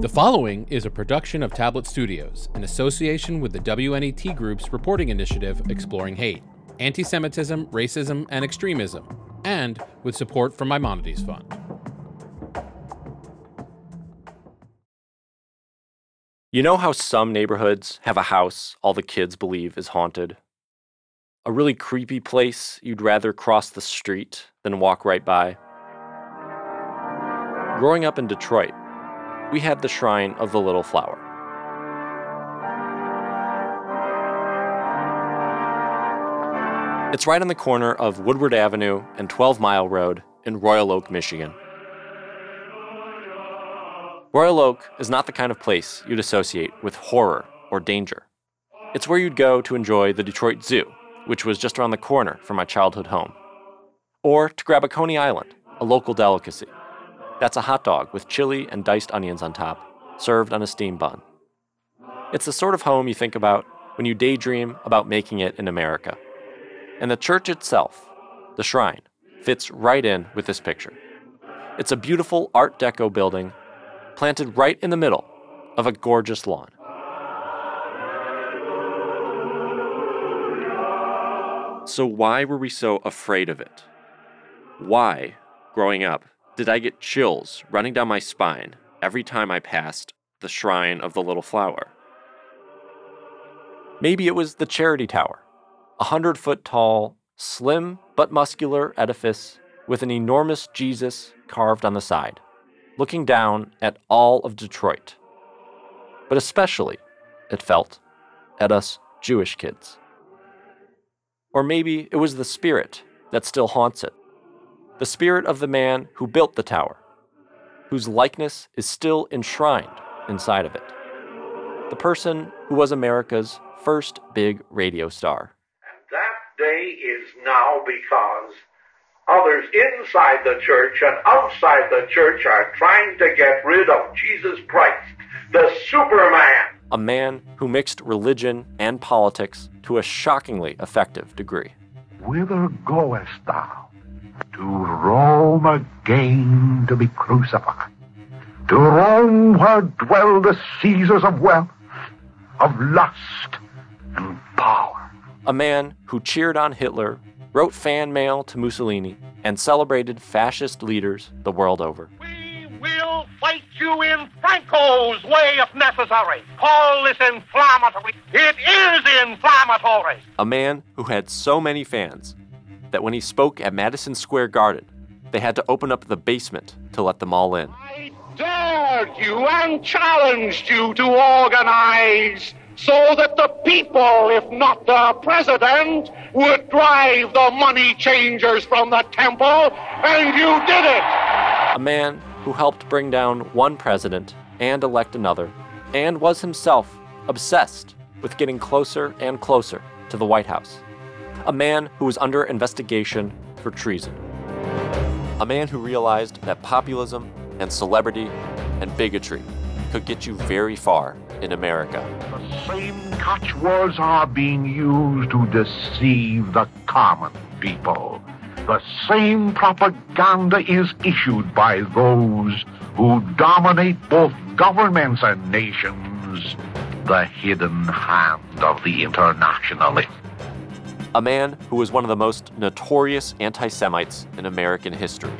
The following is a production of Tablet Studios in association with the WNET Group's reporting initiative Exploring Hate, Anti Semitism, Racism, and Extremism, and with support from Maimonides Fund. You know how some neighborhoods have a house all the kids believe is haunted? A really creepy place you'd rather cross the street than walk right by? Growing up in Detroit, we had the Shrine of the Little Flower. It's right on the corner of Woodward Avenue and 12 Mile Road in Royal Oak, Michigan. Royal Oak is not the kind of place you'd associate with horror or danger. It's where you'd go to enjoy the Detroit Zoo, which was just around the corner from my childhood home. Or to grab a Coney Island, a local delicacy. That's a hot dog with chili and diced onions on top, served on a steam bun. It's the sort of home you think about when you daydream about making it in America. And the church itself, the shrine, fits right in with this picture. It's a beautiful Art Deco building planted right in the middle of a gorgeous lawn. So, why were we so afraid of it? Why, growing up, did I get chills running down my spine every time I passed the shrine of the little flower? Maybe it was the Charity Tower, a hundred foot tall, slim but muscular edifice with an enormous Jesus carved on the side looking down at all of Detroit. But especially, it felt, at us Jewish kids. Or maybe it was the spirit that still haunts it the spirit of the man who built the tower, whose likeness is still enshrined inside of it. The person who was America's first big radio star. And that day is now because Others inside the church and outside the church are trying to get rid of Jesus Christ, the Superman. A man who mixed religion and politics to a shockingly effective degree. Whither goest thou? To Rome again to be crucified. To Rome where dwell the Caesars of wealth, of lust, and power. A man who cheered on Hitler wrote fan mail to Mussolini, and celebrated fascist leaders the world over. We will fight you in Franco's way if necessary. Call this inflammatory. It is inflammatory. A man who had so many fans that when he spoke at Madison Square Garden, they had to open up the basement to let them all in. I dared you and challenged you to organize so that the people, if not the president, would drive the money changers from the temple, and you did it. A man who helped bring down one president and elect another, and was himself obsessed with getting closer and closer to the White House. A man who was under investigation for treason. A man who realized that populism and celebrity and bigotry could get you very far in America. The same catchwords are being used to deceive the common people. The same propaganda is issued by those who dominate both governments and nations. The hidden hand of the internationalist. A man who was one of the most notorious anti Semites in American history.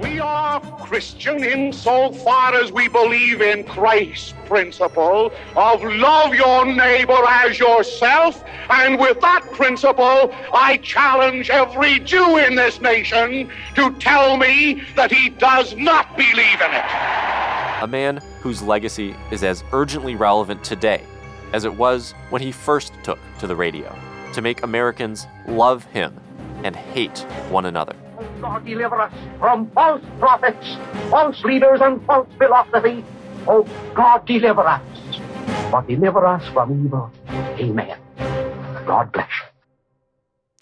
We are Christian insofar as we believe in Christ's principle of love your neighbor as yourself. And with that principle, I challenge every Jew in this nation to tell me that he does not believe in it. A man whose legacy is as urgently relevant today as it was when he first took to the radio to make Americans love him and hate one another. God deliver us from false prophets, false leaders, and false philosophy. Oh, God deliver us. But deliver us from evil. Amen. God bless you.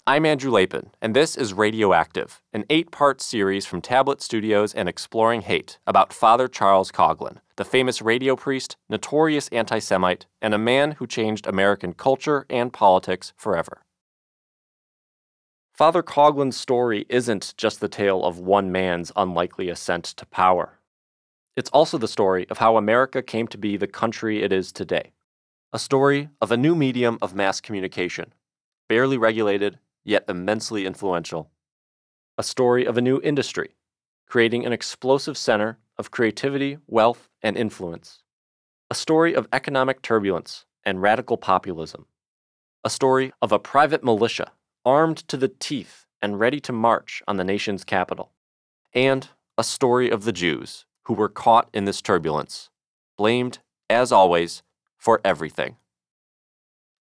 I'm Andrew Lapin, and this is Radioactive, an eight part series from Tablet Studios and Exploring Hate about Father Charles Coughlin, the famous radio priest, notorious anti Semite, and a man who changed American culture and politics forever. Father Coughlin's story isn't just the tale of one man's unlikely ascent to power. It's also the story of how America came to be the country it is today. A story of a new medium of mass communication, barely regulated, yet immensely influential. A story of a new industry, creating an explosive center of creativity, wealth, and influence. A story of economic turbulence and radical populism. A story of a private militia armed to the teeth and ready to march on the nation's capital. And a story of the Jews who were caught in this turbulence, blamed, as always, for everything.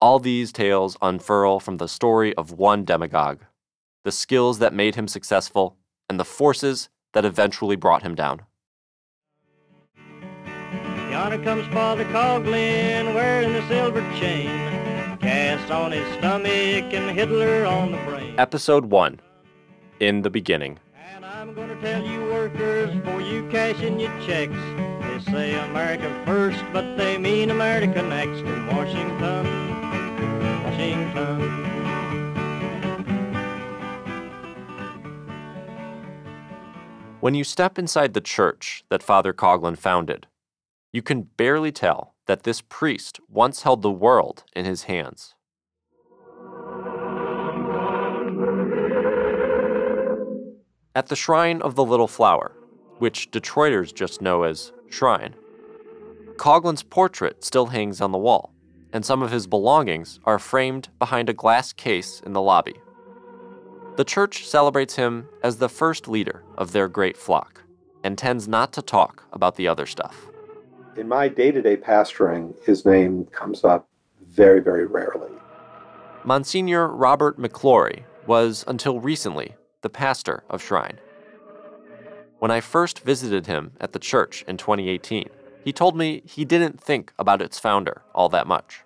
All these tales unfurl from the story of one demagogue, the skills that made him successful, and the forces that eventually brought him down. Yonder comes Father Coughlin wearing the silver chain, cast on his stomach and Hitler on the brain. Episode 1 In the Beginning. And I'm gonna tell you workers, before you cash in your checks, they say America first, but they mean America next in Washington, Washington. When you step inside the church that Father Coughlin founded, you can barely tell that this priest once held the world in his hands. At the Shrine of the Little Flower, which Detroiters just know as Shrine, Coughlin's portrait still hangs on the wall, and some of his belongings are framed behind a glass case in the lobby. The church celebrates him as the first leader of their great flock and tends not to talk about the other stuff. In my day to day pastoring, his name comes up very, very rarely. Monsignor Robert McClory was, until recently, the pastor of Shrine. When I first visited him at the church in 2018, he told me he didn't think about its founder all that much.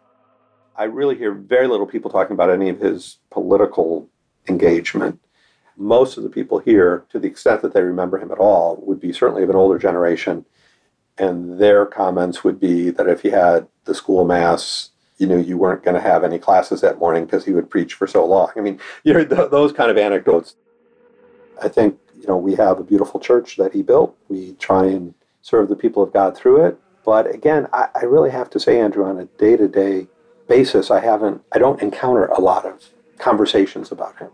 I really hear very little people talking about any of his political engagement. Most of the people here, to the extent that they remember him at all, would be certainly of an older generation. And their comments would be that if he had the school mass, you know, you weren't going to have any classes that morning because he would preach for so long. I mean, you know, th- those kind of anecdotes. I think, you know, we have a beautiful church that he built. We try and serve the people of God through it. But again, I, I really have to say, Andrew, on a day to day basis, I haven't, I don't encounter a lot of conversations about him.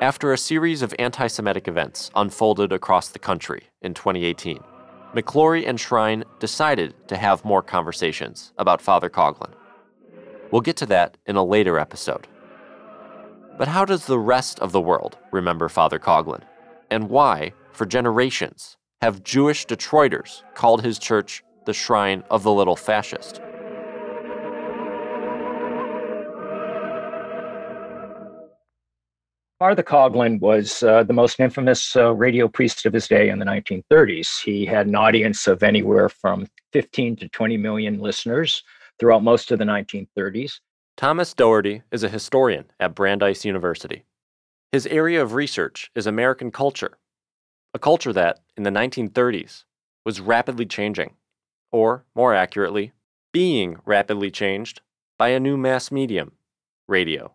After a series of anti Semitic events unfolded across the country in 2018, McClory and Shrine decided to have more conversations about Father Coughlin. We'll get to that in a later episode. But how does the rest of the world remember Father Coughlin? And why, for generations, have Jewish Detroiters called his church the Shrine of the Little Fascist? Father Coughlin was uh, the most infamous uh, radio priest of his day in the 1930s. He had an audience of anywhere from 15 to 20 million listeners throughout most of the 1930s. Thomas Doherty is a historian at Brandeis University. His area of research is American culture, a culture that, in the 1930s, was rapidly changing, or more accurately, being rapidly changed by a new mass medium radio.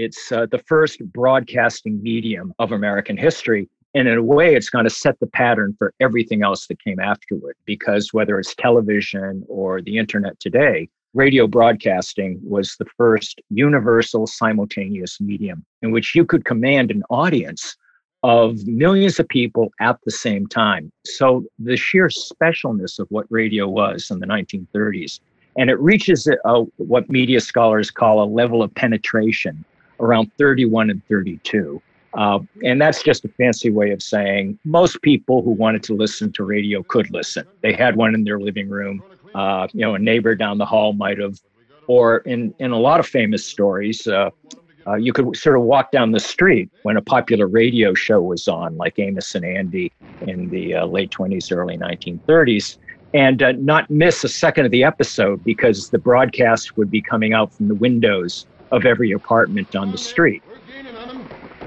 It's uh, the first broadcasting medium of American history. And in a way, it's going to set the pattern for everything else that came afterward, because whether it's television or the internet today, radio broadcasting was the first universal simultaneous medium in which you could command an audience of millions of people at the same time. So the sheer specialness of what radio was in the 1930s, and it reaches a, what media scholars call a level of penetration around 31 and 32. Uh, and that's just a fancy way of saying most people who wanted to listen to radio could listen. They had one in their living room. Uh, you know, a neighbor down the hall might have, or in in a lot of famous stories, uh, uh, you could sort of walk down the street when a popular radio show was on, like Amos and Andy in the uh, late 20s, early 1930s, and uh, not miss a second of the episode because the broadcast would be coming out from the windows of every apartment on the street.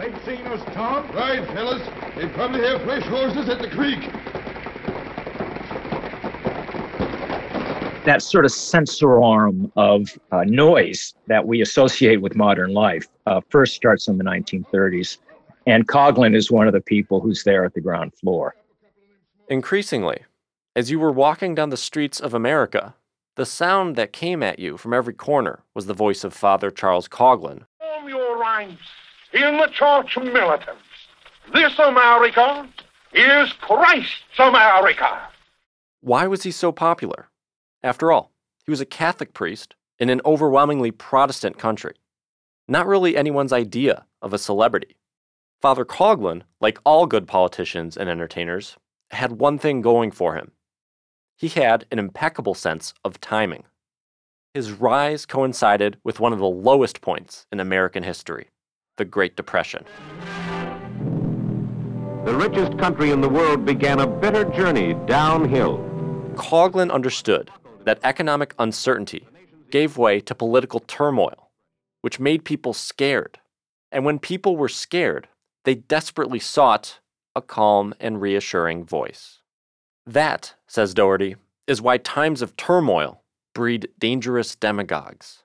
They've seen us, Tom. Right, fellas. They probably have fresh horses at the creek. That sort of sensorium of uh, noise that we associate with modern life uh, first starts in the 1930s. And Coughlin is one of the people who's there at the ground floor. Increasingly, as you were walking down the streets of America, the sound that came at you from every corner was the voice of Father Charles Coughlin. Form your ranks in the church militants. This America is Christ's America. Why was he so popular? After all, he was a Catholic priest in an overwhelmingly Protestant country. Not really anyone's idea of a celebrity. Father Coughlin, like all good politicians and entertainers, had one thing going for him. He had an impeccable sense of timing. His rise coincided with one of the lowest points in American history the Great Depression. The richest country in the world began a bitter journey downhill. Coughlin understood that economic uncertainty gave way to political turmoil, which made people scared. And when people were scared, they desperately sought a calm and reassuring voice. That, says Doherty, is why times of turmoil breed dangerous demagogues.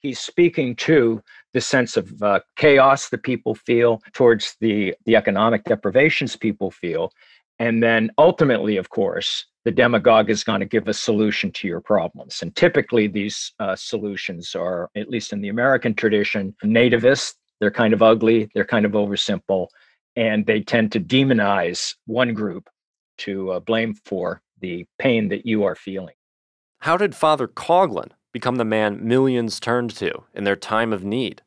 He's speaking to the sense of uh, chaos that people feel towards the, the economic deprivations people feel. And then ultimately, of course, the demagogue is going to give a solution to your problems. And typically, these uh, solutions are, at least in the American tradition, nativist. They're kind of ugly, they're kind of oversimple, and they tend to demonize one group to uh, blame for the pain that you are feeling. How did Father Coughlin become the man millions turned to in their time of need?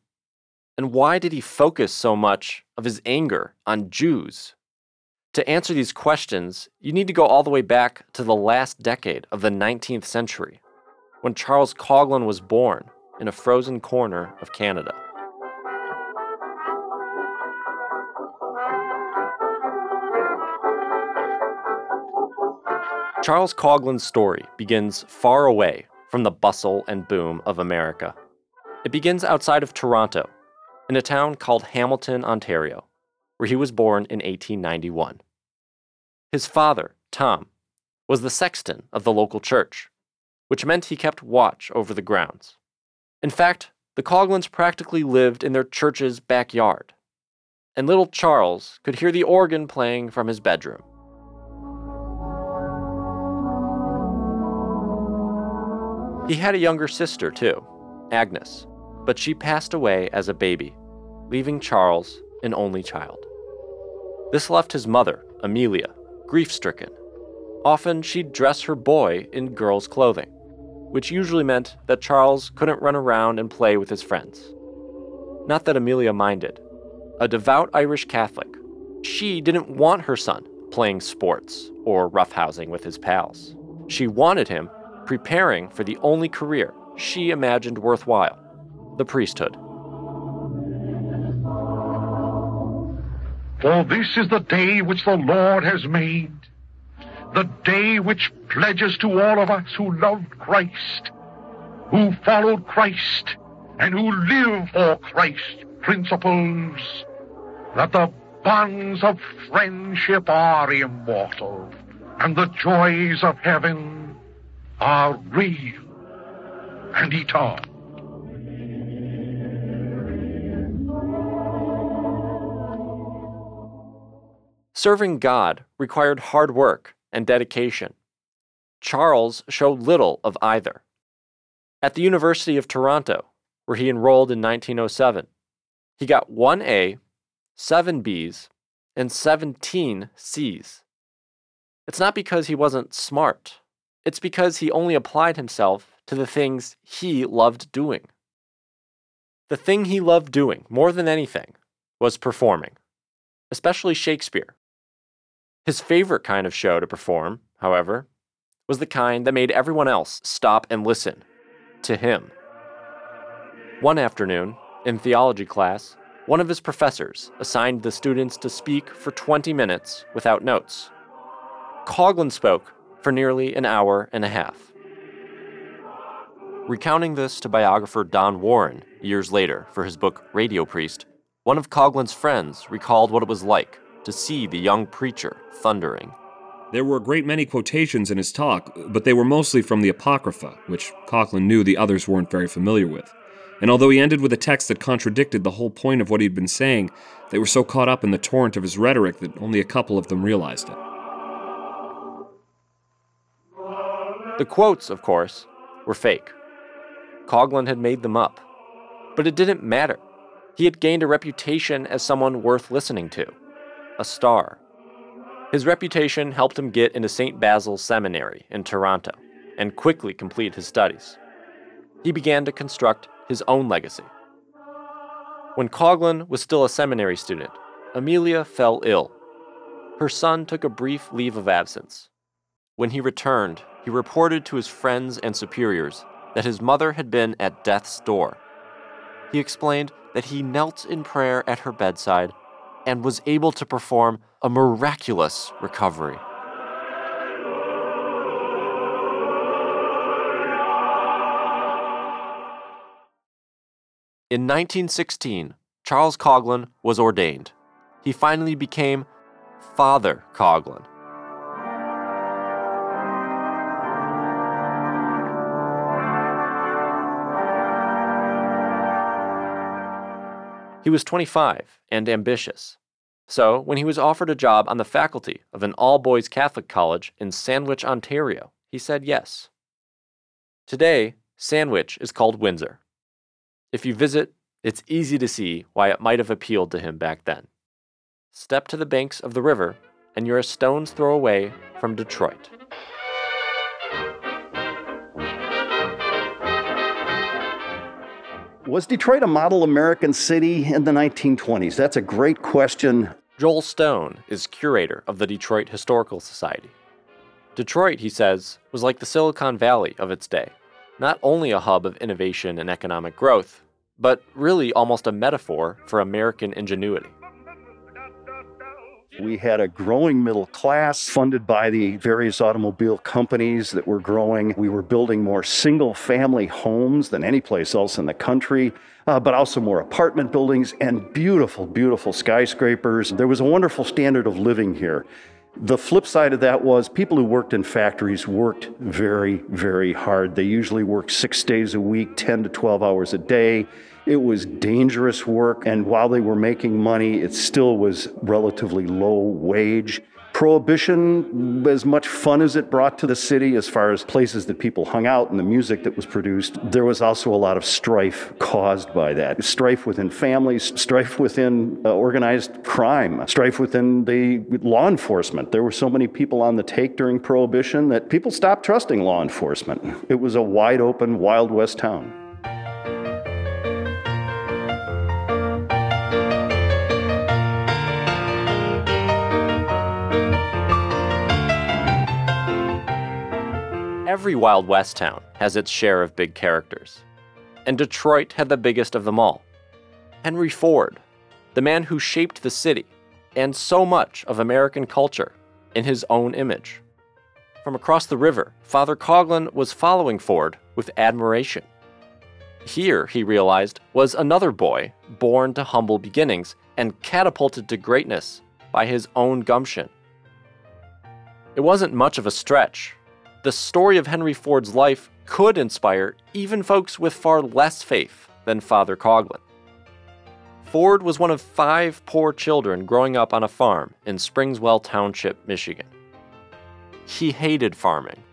And why did he focus so much of his anger on Jews to answer these questions, you need to go all the way back to the last decade of the 19th century, when Charles Coughlin was born in a frozen corner of Canada. Charles Coughlin's story begins far away from the bustle and boom of America. It begins outside of Toronto, in a town called Hamilton, Ontario, where he was born in 1891. His father, Tom, was the sexton of the local church, which meant he kept watch over the grounds. In fact, the Coughlins practically lived in their church's backyard, and little Charles could hear the organ playing from his bedroom. He had a younger sister, too, Agnes, but she passed away as a baby, leaving Charles an only child. This left his mother, Amelia, grief stricken. Often she'd dress her boy in girls' clothing, which usually meant that Charles couldn't run around and play with his friends. Not that Amelia minded. A devout Irish Catholic, she didn't want her son playing sports or roughhousing with his pals. She wanted him preparing for the only career she imagined worthwhile the priesthood. For this is the day which the Lord has made, the day which pledges to all of us who loved Christ, who followed Christ, and who live for Christ's principles, that the bonds of friendship are immortal, and the joys of heaven are real and eternal. Serving God required hard work and dedication. Charles showed little of either. At the University of Toronto, where he enrolled in 1907, he got one A, seven Bs, and 17 Cs. It's not because he wasn't smart, it's because he only applied himself to the things he loved doing. The thing he loved doing more than anything was performing, especially Shakespeare. His favorite kind of show to perform, however, was the kind that made everyone else stop and listen to him. One afternoon, in theology class, one of his professors assigned the students to speak for 20 minutes without notes. Coughlin spoke for nearly an hour and a half. Recounting this to biographer Don Warren years later for his book Radio Priest, one of Coughlin's friends recalled what it was like to see the young preacher thundering. There were a great many quotations in his talk, but they were mostly from the Apocrypha, which Coughlin knew the others weren't very familiar with. And although he ended with a text that contradicted the whole point of what he'd been saying, they were so caught up in the torrent of his rhetoric that only a couple of them realized it. The quotes, of course, were fake. Coughlin had made them up. But it didn't matter. He had gained a reputation as someone worth listening to, a star. His reputation helped him get into St. Basil's Seminary in Toronto and quickly complete his studies. He began to construct his own legacy. When Coughlin was still a seminary student, Amelia fell ill. Her son took a brief leave of absence. When he returned, he reported to his friends and superiors that his mother had been at death's door. He explained that he knelt in prayer at her bedside and was able to perform a miraculous recovery. In 1916, Charles Coughlin was ordained. He finally became Father Coughlin. He was 25 and ambitious. So, when he was offered a job on the faculty of an all boys Catholic college in Sandwich, Ontario, he said yes. Today, Sandwich is called Windsor. If you visit, it's easy to see why it might have appealed to him back then. Step to the banks of the river, and you're a stone's throw away from Detroit. Was Detroit a model American city in the 1920s? That's a great question. Joel Stone is curator of the Detroit Historical Society. Detroit, he says, was like the Silicon Valley of its day, not only a hub of innovation and economic growth, but really almost a metaphor for American ingenuity. We had a growing middle class funded by the various automobile companies that were growing. We were building more single family homes than any place else in the country, uh, but also more apartment buildings and beautiful, beautiful skyscrapers. There was a wonderful standard of living here. The flip side of that was people who worked in factories worked very, very hard. They usually worked six days a week, 10 to 12 hours a day. It was dangerous work, and while they were making money, it still was relatively low wage. Prohibition, as much fun as it brought to the city, as far as places that people hung out and the music that was produced, there was also a lot of strife caused by that. Strife within families, strife within uh, organized crime, strife within the law enforcement. There were so many people on the take during Prohibition that people stopped trusting law enforcement. It was a wide open, Wild West town. Every Wild West town has its share of big characters, and Detroit had the biggest of them all. Henry Ford, the man who shaped the city and so much of American culture in his own image. From across the river, Father Coughlin was following Ford with admiration. Here, he realized, was another boy born to humble beginnings and catapulted to greatness by his own gumption. It wasn't much of a stretch the story of Henry Ford's life could inspire even folks with far less faith than Father Coughlin. Ford was one of five poor children growing up on a farm in Springwells Township, Michigan. He hated farming.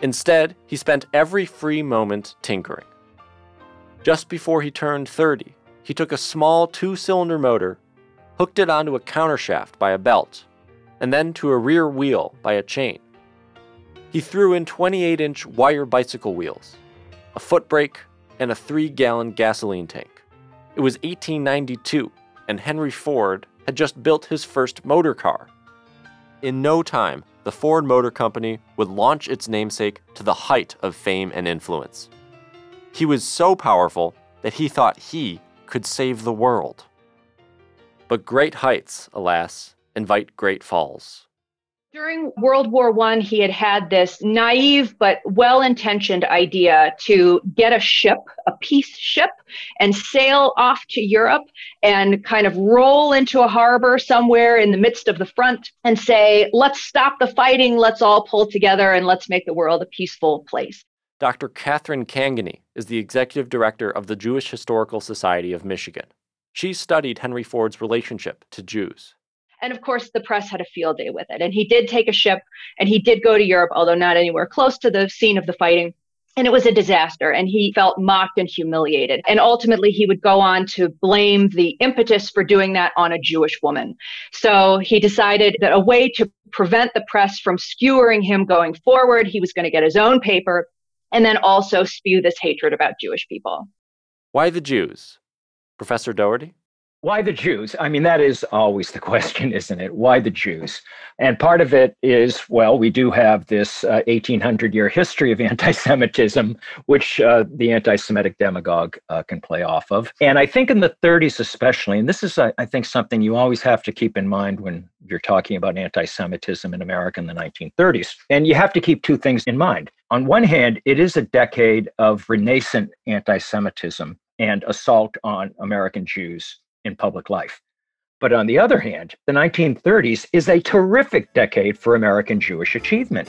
Instead, he spent every free moment tinkering. Just before he turned 30, he took a small two cylinder motor, hooked it onto a countershaft by a belt, and then to a rear wheel by a chain. He threw in 28 inch wire bicycle wheels, a foot brake, and a three gallon gasoline tank. It was 1892, and Henry Ford had just built his first motor car. In no time, the Ford Motor Company would launch its namesake to the height of fame and influence. He was so powerful that he thought he could save the world. But great heights, alas, invite great falls. During World War One, he had had this naive but well-intentioned idea to get a ship, a peace ship, and sail off to Europe and kind of roll into a harbor somewhere in the midst of the front and say, "Let's stop the fighting. Let's all pull together and let's make the world a peaceful place." Dr. Catherine Cangany is the executive director of the Jewish Historical Society of Michigan. She studied Henry Ford's relationship to Jews. And of course, the press had a field day with it. And he did take a ship and he did go to Europe, although not anywhere close to the scene of the fighting. And it was a disaster, and he felt mocked and humiliated. And ultimately, he would go on to blame the impetus for doing that on a Jewish woman. So he decided that a way to prevent the press from skewering him going forward, he was going to get his own paper and then also spew this hatred about Jewish people. Why the Jews? Professor Doherty? Why the Jews? I mean, that is always the question, isn't it? Why the Jews? And part of it is, well, we do have this uh, 1800 year history of anti Semitism, which uh, the anti Semitic demagogue uh, can play off of. And I think in the 30s, especially, and this is, I, I think, something you always have to keep in mind when you're talking about anti Semitism in America in the 1930s. And you have to keep two things in mind. On one hand, it is a decade of renascent anti Semitism and assault on American Jews in public life. But on the other hand, the 1930s is a terrific decade for American Jewish achievement.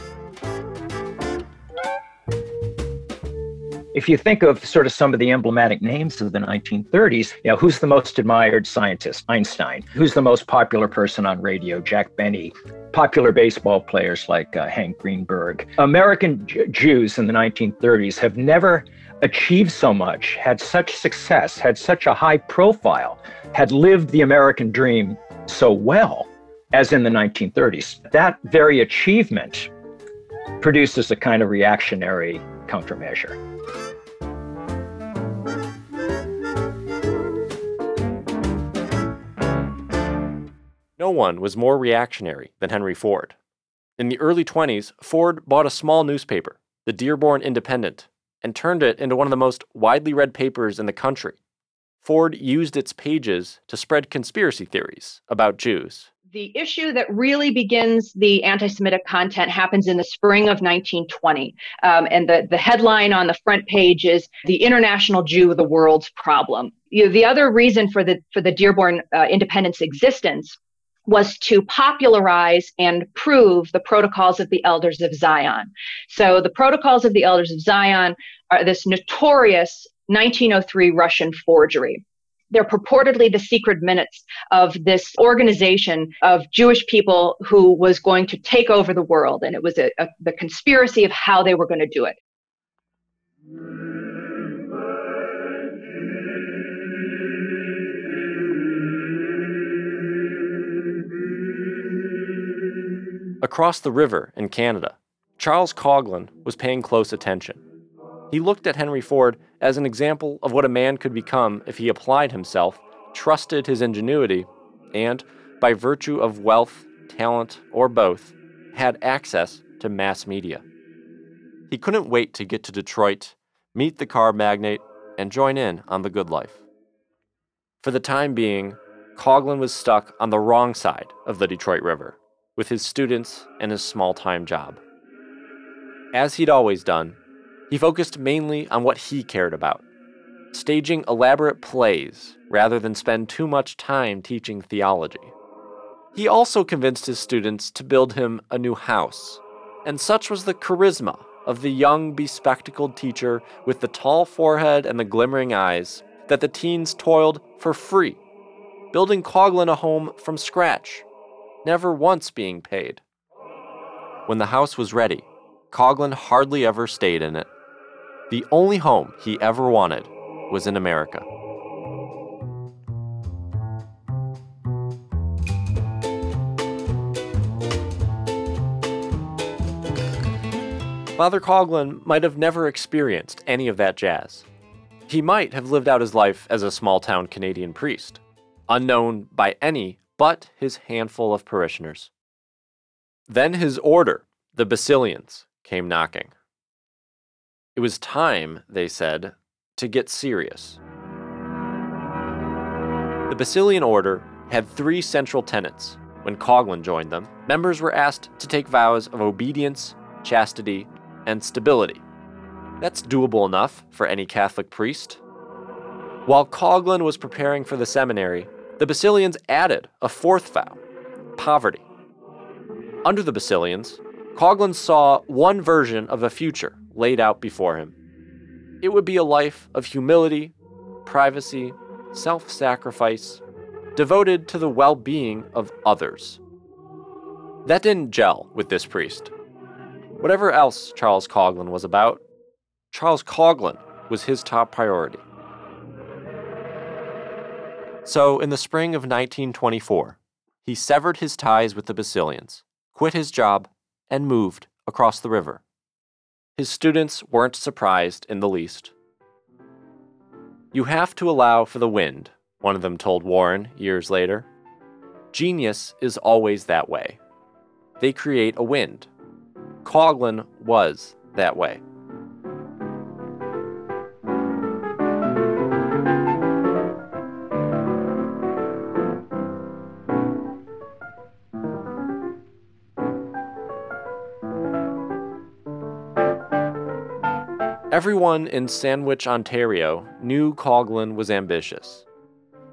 If you think of sort of some of the emblematic names of the 1930s, you know, who's the most admired scientist? Einstein. Who's the most popular person on radio? Jack Benny. Popular baseball players like uh, Hank Greenberg. American J- Jews in the 1930s have never achieved so much, had such success, had such a high profile, had lived the American dream so well as in the 1930s. That very achievement produces a kind of reactionary countermeasure. No one was more reactionary than Henry Ford. In the early 20s, Ford bought a small newspaper, the Dearborn Independent, and turned it into one of the most widely read papers in the country. Ford used its pages to spread conspiracy theories about Jews. The issue that really begins the anti Semitic content happens in the spring of 1920. Um, and the, the headline on the front page is The International Jew, the World's Problem. You know, the other reason for the, for the Dearborn uh, Independent's existence was to popularize and prove the protocols of the elders of Zion. So the protocols of the elders of Zion are this notorious 1903 Russian forgery. They're purportedly the secret minutes of this organization of Jewish people who was going to take over the world. And it was a, a, the conspiracy of how they were going to do it. Across the river in Canada, Charles Coughlin was paying close attention. He looked at Henry Ford as an example of what a man could become if he applied himself, trusted his ingenuity, and, by virtue of wealth, talent, or both, had access to mass media. He couldn't wait to get to Detroit, meet the car magnate, and join in on the good life. For the time being, Coughlin was stuck on the wrong side of the Detroit River with his students and his small time job. As he'd always done, he focused mainly on what he cared about staging elaborate plays rather than spend too much time teaching theology. He also convinced his students to build him a new house, and such was the charisma of the young, bespectacled teacher with the tall forehead and the glimmering eyes that the teens toiled for free, building Coughlin a home from scratch never once being paid. When the house was ready, Coughlin hardly ever stayed in it. The only home he ever wanted was in America. Father Coughlin might have never experienced any of that jazz. He might have lived out his life as a small town Canadian priest, unknown by any but his handful of parishioners. Then his order, the Basilians, came knocking. It was time, they said, to get serious. The Basilian order had three central tenets. When Coughlin joined them, members were asked to take vows of obedience, chastity, and stability. That's doable enough for any Catholic priest. While Coughlin was preparing for the seminary, the Basilians added a fourth vow poverty. Under the Basilians, Coughlin saw one version of a future laid out before him. It would be a life of humility, privacy, self sacrifice, devoted to the well being of others. That didn't gel with this priest. Whatever else Charles Coughlin was about, Charles Coughlin was his top priority. So, in the spring of 1924, he severed his ties with the Basilians, quit his job, and moved across the river. His students weren't surprised in the least. You have to allow for the wind, one of them told Warren years later. Genius is always that way. They create a wind. Coughlin was that way. Everyone in Sandwich, Ontario knew Coughlin was ambitious.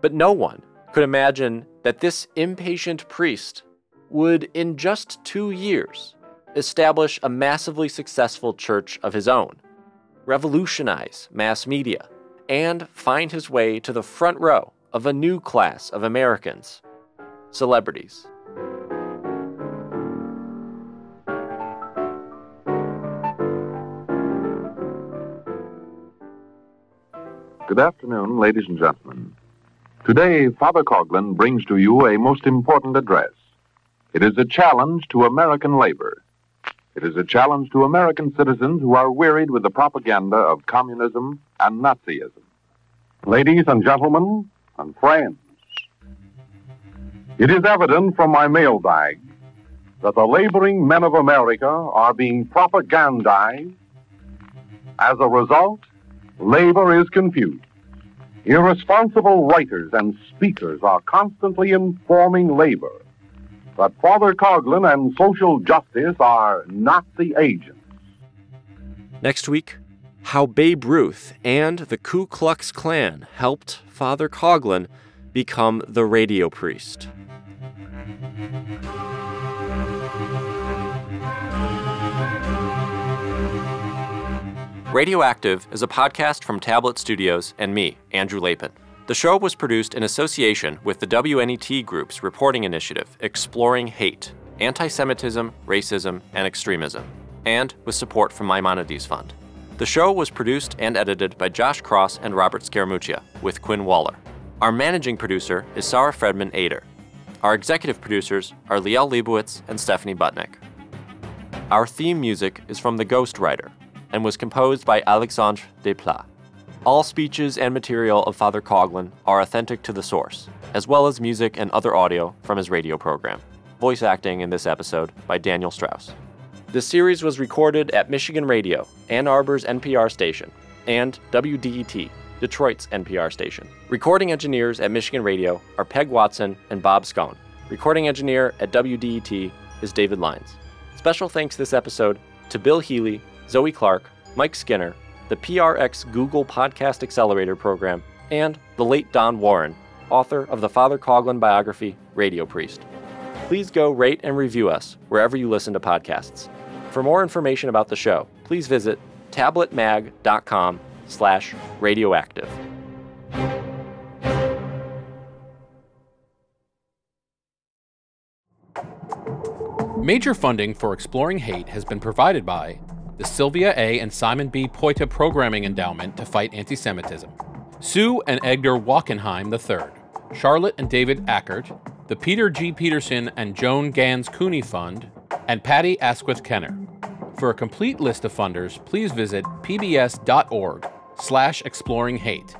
But no one could imagine that this impatient priest would, in just two years, establish a massively successful church of his own, revolutionize mass media, and find his way to the front row of a new class of Americans celebrities. Good afternoon, ladies and gentlemen. Today, Father Coughlin brings to you a most important address. It is a challenge to American labor. It is a challenge to American citizens who are wearied with the propaganda of communism and Nazism. Ladies and gentlemen, and friends, it is evident from my mailbag that the laboring men of America are being propagandized. As a result, labor is confused. Irresponsible writers and speakers are constantly informing labor that Father Coughlin and social justice are not the agents. Next week, how Babe Ruth and the Ku Klux Klan helped Father Coughlin become the radio priest. Radioactive is a podcast from Tablet Studios and me, Andrew Lapin. The show was produced in association with the WNET Group's reporting initiative Exploring Hate, Anti Semitism, Racism, and Extremism, and with support from Maimonides Fund. The show was produced and edited by Josh Cross and Robert Scaramuccia, with Quinn Waller. Our managing producer is Sarah Fredman Ader. Our executive producers are Liel Leibovitz and Stephanie Butnick. Our theme music is from The Ghostwriter and was composed by Alexandre Desplat. All speeches and material of Father Coughlin are authentic to the source, as well as music and other audio from his radio program. Voice acting in this episode by Daniel Strauss. This series was recorded at Michigan Radio, Ann Arbor's NPR station, and WDET, Detroit's NPR station. Recording engineers at Michigan Radio are Peg Watson and Bob Scone. Recording engineer at WDET is David Lines. Special thanks this episode to Bill Healy, Zoe Clark, Mike Skinner, the PRX Google Podcast Accelerator program, and the late Don Warren, author of the Father Coughlin biography, Radio Priest. Please go rate and review us wherever you listen to podcasts. For more information about the show, please visit tabletmag.com slash radioactive. Major funding for Exploring Hate has been provided by the Sylvia A. and Simon B. Poyta Programming Endowment to Fight Anti Semitism, Sue and Edgar Wachenheim III, Charlotte and David Ackert, the Peter G. Peterson and Joan Gans Cooney Fund, and Patty Askwith Kenner. For a complete list of funders, please visit pbs.org slash exploring hate.